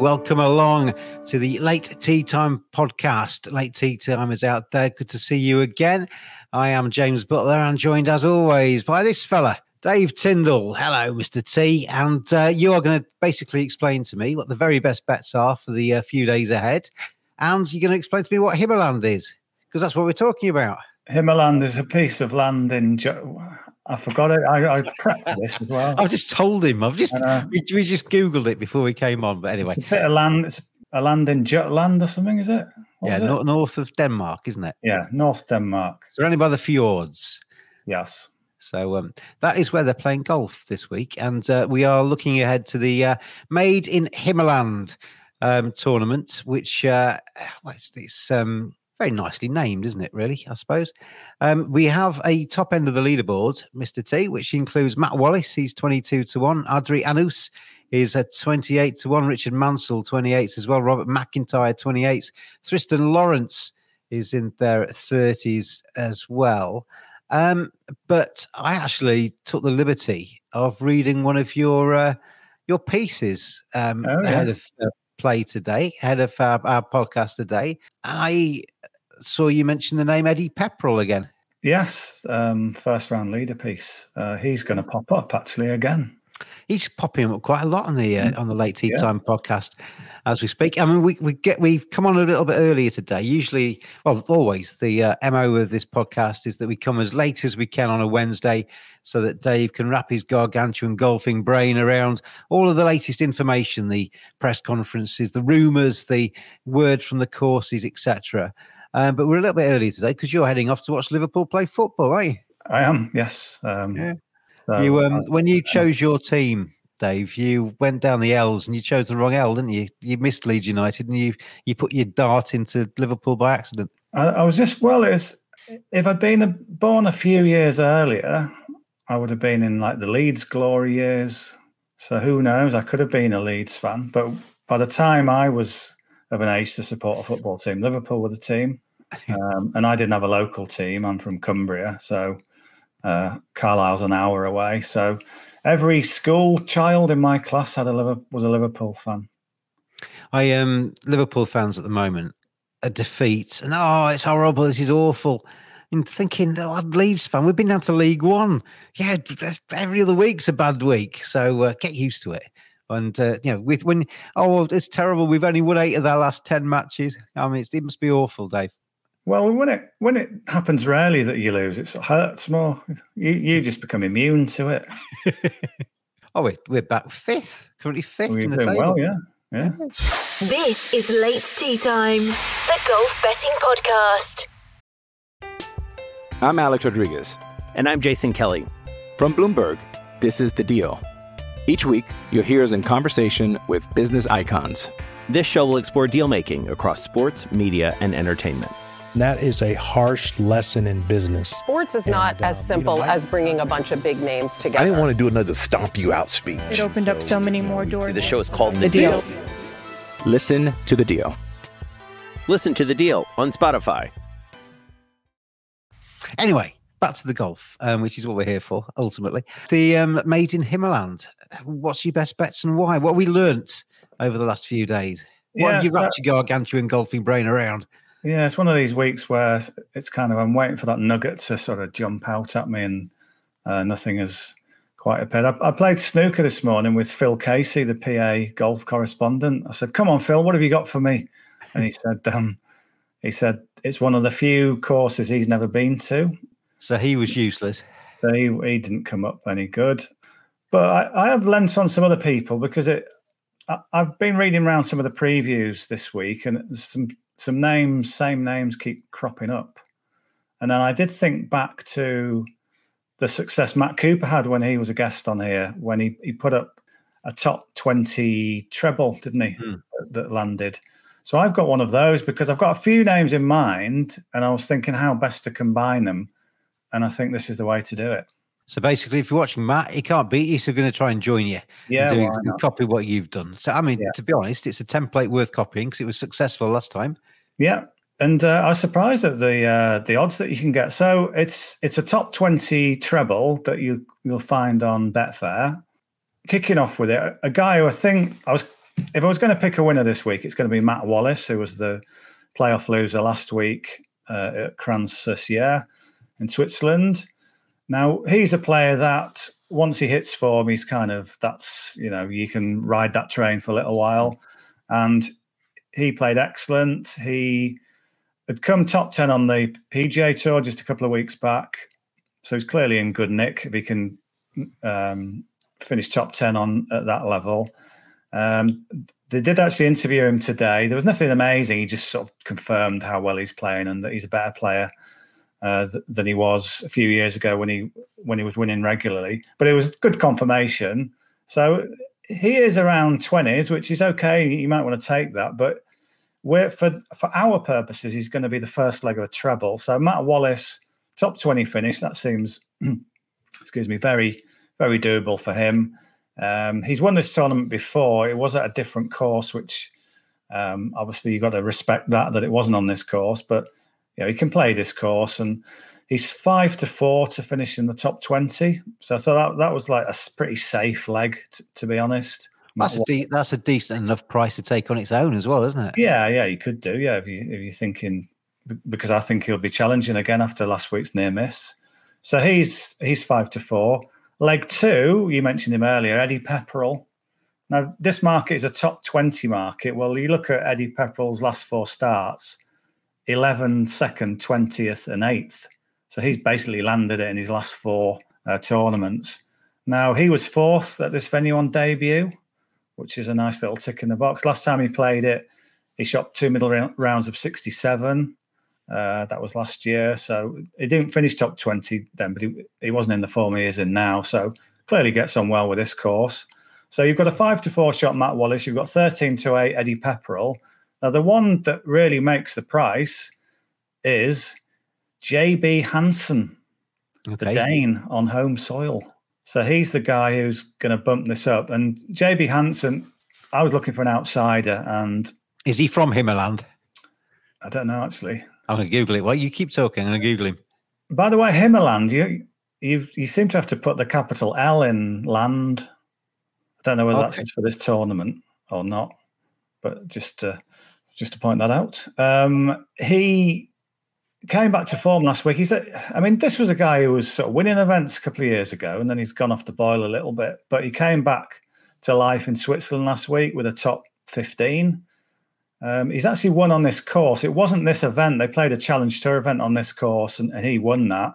Welcome along to the Late Tea Time podcast. Late Tea Time is out there. Good to see you again. I am James Butler and joined as always by this fella, Dave Tyndall. Hello, Mr. T. And uh, you are going to basically explain to me what the very best bets are for the uh, few days ahead. And you're going to explain to me what Himmerland is, because that's what we're talking about. Himmerland is a piece of land in. Jo- I forgot it. I, I prepped this as well. I've just told him. I've just know. we, we just googled it before we came on. But anyway, It's a bit of land. It's a land in Jutland or something, is it? What yeah, was it? north of Denmark, isn't it? yeah, North Denmark. Surrounded by the fjords. Yes. So um, that is where they're playing golf this week, and uh, we are looking ahead to the uh, Made in Himmerland um, tournament, which uh, well, it's, it's um, very nicely named, isn't it? Really, I suppose. Um, we have a top end of the leaderboard, Mister T, which includes Matt Wallace. He's twenty-two to one. Adri Arnaus is at twenty-eight to one. Richard Mansell twenty-eight as well. Robert McIntyre twenty-eight. Thriston Lawrence is in there at thirties as well. Um, but I actually took the liberty of reading one of your uh, your pieces um, Oh, ahead of uh, play today, ahead of our, our podcast today. And I saw you mention the name Eddie Pepperell again. Yes. Um, first round leader piece. Uh, he's going to pop up actually again. He's popping up quite a lot on the uh, on the late tea Mm. Yeah. time podcast as we speak. I mean, we we get we've come on a little bit earlier today. Usually, well, always the uh, mo of this podcast is that we come as late as we can on a Wednesday, so that Dave can wrap his gargantuan golfing brain around all of the latest information, the press conferences, the rumours, the word from the courses, etc. Um, but we're a little bit early today because you're heading off to watch Liverpool play football, aren't you? I am. Yes. Um, Yeah. so, you um, when you chose your team, Dave, you went down the L's and you chose the wrong L, didn't you? You missed Leeds United and you you put your dart into Liverpool by accident. I, I was just well. It's if I'd been a, born a few years earlier, I would have been in like the Leeds glory years. So who knows? I could have been a Leeds fan, but by the time I was of an age to support a football team, Liverpool were the team, um, and I didn't have a local team. I'm from Cumbria, so uh, Carlisle's an hour away. So every school child in my class had a was a Liverpool fan. I um Liverpool fans at the moment a defeat and oh it's horrible, this is awful. And thinking, oh, Leeds fan, we've been down to League One. Yeah, every other week's a bad week, so uh, get used to it. And uh, you know, with when oh, it's terrible. We've only won eight of our last ten matches. I mean, it must be awful, Dave. Well, when it when it happens rarely that you lose, it hurts more. You you hmm. just become immune to it. Oh, we're, we're back fifth, currently fifth We're in the doing table. well, yeah. Yeah. This is Late Tea Time, the golf betting podcast. I'm Alex Rodriguez. And I'm Jason Kelly. From Bloomberg, this is The Deal. Each week, you'll hear us in conversation with business icons. This show will explore deal making across sports, media, and entertainment. And that is a harsh lesson in business. Sports is not And, as simple you know, I- as bringing a bunch of big names together. I didn't want to do another stomp you out speech. It opened up so many more doors. The show is called The Deal. Listen to The Deal. Listen to the deal on Spotify. Anyway, back to the golf, um, which is what we're here for ultimately. The um, Made in Himmerland. What's your best bets and why? What have we learnt over the last few days? What have you so- wrapped your gargantuan golfing brain around? Yeah, it's one of these weeks where it's- kind of I'm waiting for that nugget to sort of jump out at me, and uh, nothing has quite appeared. I, I played snooker this morning with Phil Casey, the PA golf correspondent. I said, "Come on, Phil, what have you got for me?" And he said, um, "He said it's one of the few courses he's never been to, So he was useless. so he he didn't come up any good." But I, I have lent on some other people because it. I, I've been reading around some of the previews this week, and some some names, same names, keep cropping up. And then I did think back to the success Matt Cooper had when he was a guest on here, when he, he put up a top 20 treble, didn't he? Hmm. That landed. So I've got one of those because I've got a few names in mind and I was thinking how best to combine them. And I think this is the way to do it. So basically, if you're watching Matt, he can't beat you, so going to try and join you. and Yeah, do- why copy what you've done. So I mean, to be honest, it's a template worth copying because it was successful last time. Yeah, and uh, I was surprised at the uh, the odds that you can get. So it's it's a top twenty treble that you you'll find on Betfair. Kicking off with it, a guy who I think I was if I was going to pick a winner this week, it's going to be Matt Wallace, who was the playoff loser last week uh, at Crans-sur-Sierre in Switzerland. Now he's a player that once he hits form, he's kind of that's you know you can ride that train for a little while, and he played excellent. He had come top 10 on the PGA Tour just a couple of weeks back. So he's clearly in good nick if he can um, finish top 10 on at that level. Um, they did actually interview him today. There was nothing amazing. He just sort of confirmed how well he's playing and that he's a better player uh, th- than he was a few years ago when he when he was winning regularly. But it was good confirmation. So he is around 20s, which is okay. You might want to take that. But we're, for, for our purposes, he's going to be the first leg of a treble. So Matt Wallace, top 20 finish, that seems, excuse me, very, very doable for him. Um, he's won this tournament before. It was at a different course, which um, obviously you've got to respect that, that it wasn't on this course. But you know, he can play this course and he's five to four to finish in the top 20. So I thought that, that was like a pretty safe leg, t- to be honest. That's a de- that's a decent enough price to take on its own as well, isn't it? Yeah, yeah, you could do. Yeah, if you if you're thinking, because I think he'll be challenging again after last week's near miss. So he's he's five to four. Leg two, you mentioned him earlier, Eddie Pepperell. Now this market is a top twenty market. Well, you look at Eddie Pepperell's last four starts, 11, second, twentieth, and eighth. So he's basically landed it in his last four uh, tournaments. Now he was fourth at this venue on debut which is a nice little tick in the box. Last time he played it, he shot two middle rou- rounds of 67. Uh, that was last year. So he didn't finish top 20 then, but he, he wasn't in the form he is in now. So clearly gets on well with this course. So you've got a five to four shot Matt Wallace. You've got 13 to eight Eddie Pepperell. Now, the one that really makes the price is JB Hansen, the Dane on home soil. So he's the guy who's going to bump this up. And JB Hansen, I was looking for an outsider, and Is he from Himmerland? I don't know actually. I'm going to Google it. Well, you keep talking. I'm going to Google him. By the way, Himmerland, you you you seem to have to put the capital L in land. I don't know whether that's Okay. just for this tournament or not, but just to, just to point that out. Um, he came back to form last week. He's, I mean, this was a guy who was sort of winning events a couple of years ago, and then he's gone off the boil a little bit. But he came back to life in Switzerland last week with a top fifteen. Um, he's actually won on this course. It wasn't this event. They played a Challenge Tour event on this course, and, and he won that.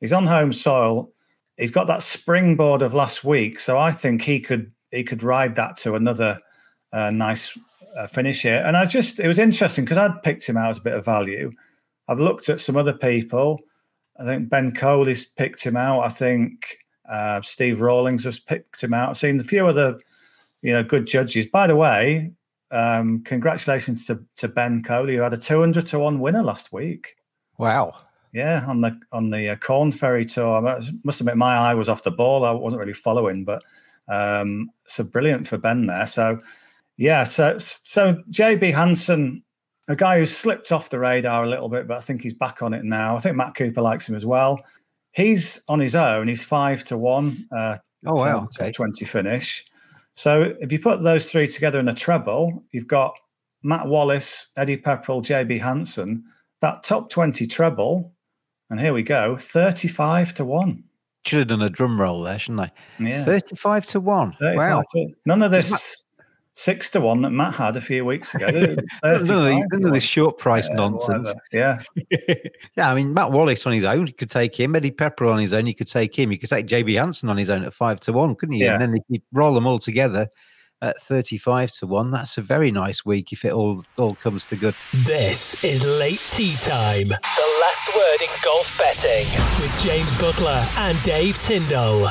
He's on home soil. he's got that springboard of last week, so I think he could he could ride that to another uh, nice uh, finish here. And I just it was interesting because I'd picked him out as a bit of value. I've looked at some other people. I think Ben Coley's picked him out. I think uh, Steve Rawlings has picked him out. I've seen a few other, you know, good judges. By the way, um, congratulations to, to Ben Coley who had a two hundred to one winner last week. Wow. Yeah, on the on the uh, Korn Ferry tour. I must admit, my eye was off the ball. I wasn't really following, but um, so brilliant for Ben there. So yeah, so so JB Hansen, a guy who's slipped off the radar a little bit, but I think he's back on it now. I think Matt Cooper likes him as well. He's on his own. He's five to one. Uh, oh wow! Okay, twenty finish. So if you put those three together in a treble, you've got Matt Wallace, Eddie Pepperell, JB Hansen. That top twenty treble and here we go 35 to 1. Should have done a drum roll there, shouldn't I? Yeah. 35 to 1. Wow. To, none of this six to 1 that Matt had a few weeks ago. none, of the, none of this short price yeah, nonsense. Whatever. Yeah. yeah. I mean, Matt Wallace on his own, you could take him. Eddie Pepper on his own, you could take him. You could take JB Hansen on his own at 5 to 1, couldn't you? Yeah. And then if you roll them all together, at 35 to 1. That's a very nice week if it all all comes to good. This is late tea time. The last word in golf betting with James Butler and Dave Tyndall.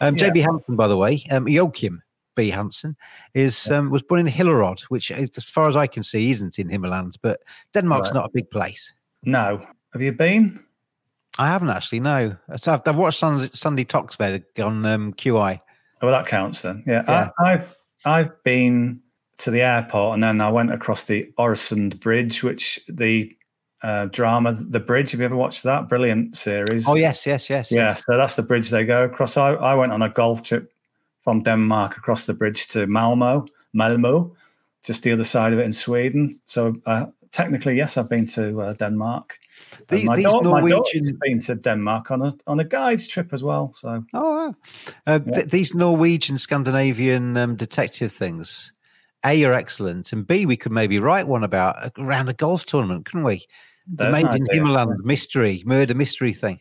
Um, yeah. JB Hansen, by the way, um, Joachim B. Hansen, is um, was born in Hillerod, which, as far as I can see, isn't in Himmerland, but Denmark's right. not a big place. No. Have you been? I haven't actually, no. I've, I've watched Sandi Toksvig on um, QI. Oh, well, that counts then. Yeah. yeah. I, I've I've been to the airport and then I went across the Øresund Bridge, which the uh, drama, The Bridge. Have you ever watched that? Brilliant series. Oh, yes, yes, yes. Yeah, yes. so that's the bridge they go across. I, I went on a golf trip from Denmark across the bridge to Malmo, Malmo, just the other side of it in Sweden. So uh, technically, yes, I've been to uh, Denmark. These, my, these daughter, Norwegian... been to Denmark on a on a guides trip as well. So oh, uh, yeah. th- these Norwegian Scandinavian um, detective things. A you're excellent, and B we could maybe write one about around a golf tournament, couldn't we? the Made in Himmerland mystery, murder mystery thing.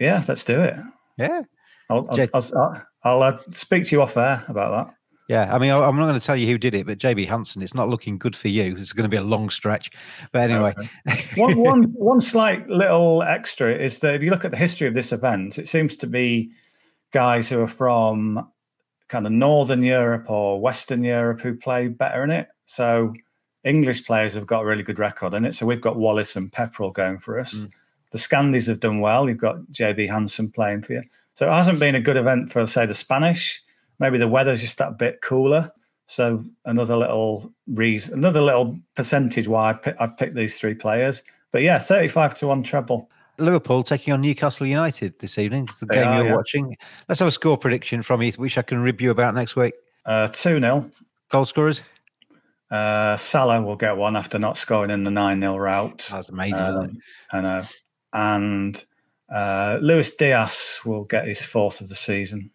Yeah, let's do it. Yeah. I'll, I'll, I'll, I'll uh, speak to you off air about that. Yeah, I mean, I'm not going to tell you who did it, but JB Hansen, it's not looking good for you. It's going to be a long stretch. But anyway. Okay. one, one, one slight little extra is that if you look at the history of this event, it seems to be guys who are from kind of Northern Europe or Western Europe who play better in it. So English players have got a really good record in it. So we've got Wallace and Pepperell going for us. Mm. The Scandis have done well. You've got JB Hansen playing for you. So it hasn't been a good event for, say, the Spanish. Maybe the weather's just that bit cooler. So another little reason, another little percentage why I I've picked these three players. But yeah, 35 to 1 treble. Liverpool taking on Newcastle United this evening. the they game are, you're yeah. watching. Let's have a score prediction from you, which I can rib you about next week. Uh, 2 0. Goal scorers? Uh, Salah will get one after not scoring in the 9 0 route. That's amazing, um, isn't it? I know. And uh, Luis Diaz will get his fourth of the season.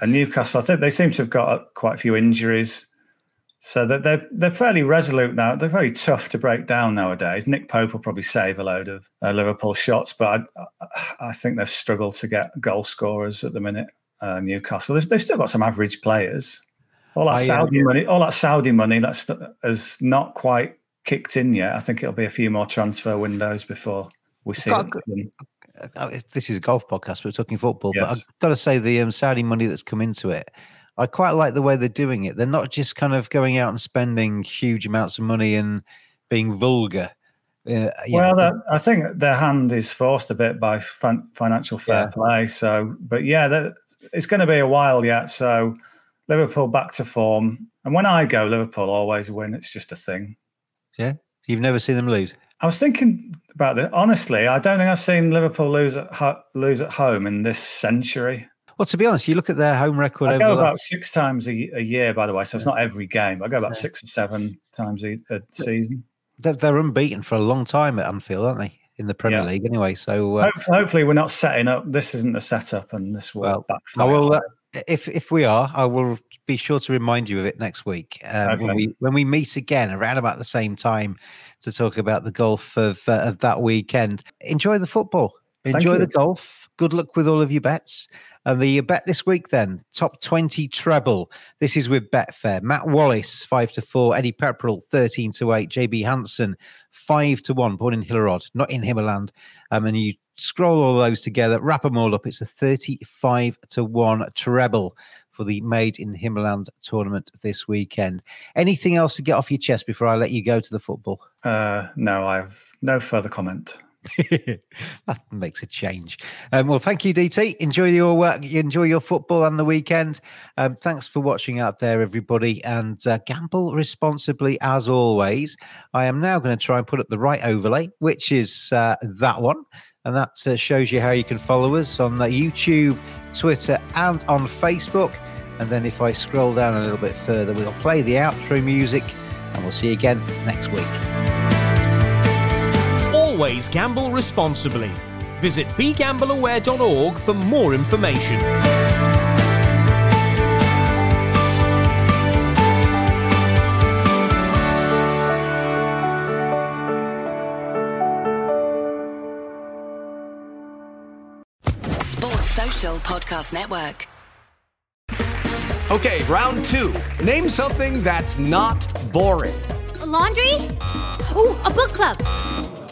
And Newcastle, I think they seem to have got quite a few injuries. So that they're, they're fairly resolute now. They're very tough to break down nowadays. Nick Pope will probably save a load of uh, Liverpool shots, but I, I, think they've struggled to get goal scorers at the minute. Uh, Newcastle, they've, they've still got some average players. All that I, Saudi money, all that Saudi money that's has not quite kicked in yet. I think it'll be a few more transfer windows before we see it. Uh, this is a golf podcast, but we're talking football. Yes. But I've got to say, the um, Saudi money that's come into it, I quite like the way they're doing it. They're not just kind of going out and spending huge amounts of money and being vulgar. Uh, well, that, I think their hand is forced a bit by fin- financial fair yeah. play. So, but yeah, it's going to be a while yet. So Liverpool back to form. And when I go, Liverpool always win. It's just a thing. Yeah. You've never seen them lose? I was thinking about that. Honestly, I don't think I've seen Liverpool lose at ho- lose at home in this century. Well, to be honest, you look at their home record. I over go about six times a, a year, by the way, so it's not every game. I go about six or seven times a, a season. they're, they're unbeaten for a long time at Anfield, aren't they? In the Premier Yeah. League, anyway. So uh, Hope- hopefully, we're not setting up. This isn't the setup, and this will Well, I will. Uh, if if we are, I will be sure to remind you of it next week um, when we when we meet again around about the same time to talk about the golf of uh, of that weekend. Enjoy the football. Enjoy the golf. Good luck with all of your bets. And the bet this week, then top twenty treble. This is with Betfair. Matt Wallace five to four. Eddie Pepperell thirteen to eight. JB Hansen five to one. Born in Hillerod, not in Himmerland. Um, and you scroll all those together, wrap them all up. It's a thirty-five to one treble for the Made in Himmerland tournament this weekend. Anything else to get off your chest before I let you go to the football? Uh, no, I have no further comment. that makes a change. Um, well, thank you, DT. Enjoy your work. Enjoy your football on the weekend. Um, thanks for watching out there, everybody, and uh, gamble responsibly as always. I am now going to try and put up the right overlay, which is uh, that one. And that uh, shows you how you can follow us on uh, YouTube, Twitter, and on Facebook. And then if I scroll down a little bit further, we'll play the outro music and we'll see you again next week. Always gamble responsibly. Visit begambleaware.org for more information. Sports Social Podcast Network. Okay, round two. Name something that's not boring. A laundry? Ooh, a book club.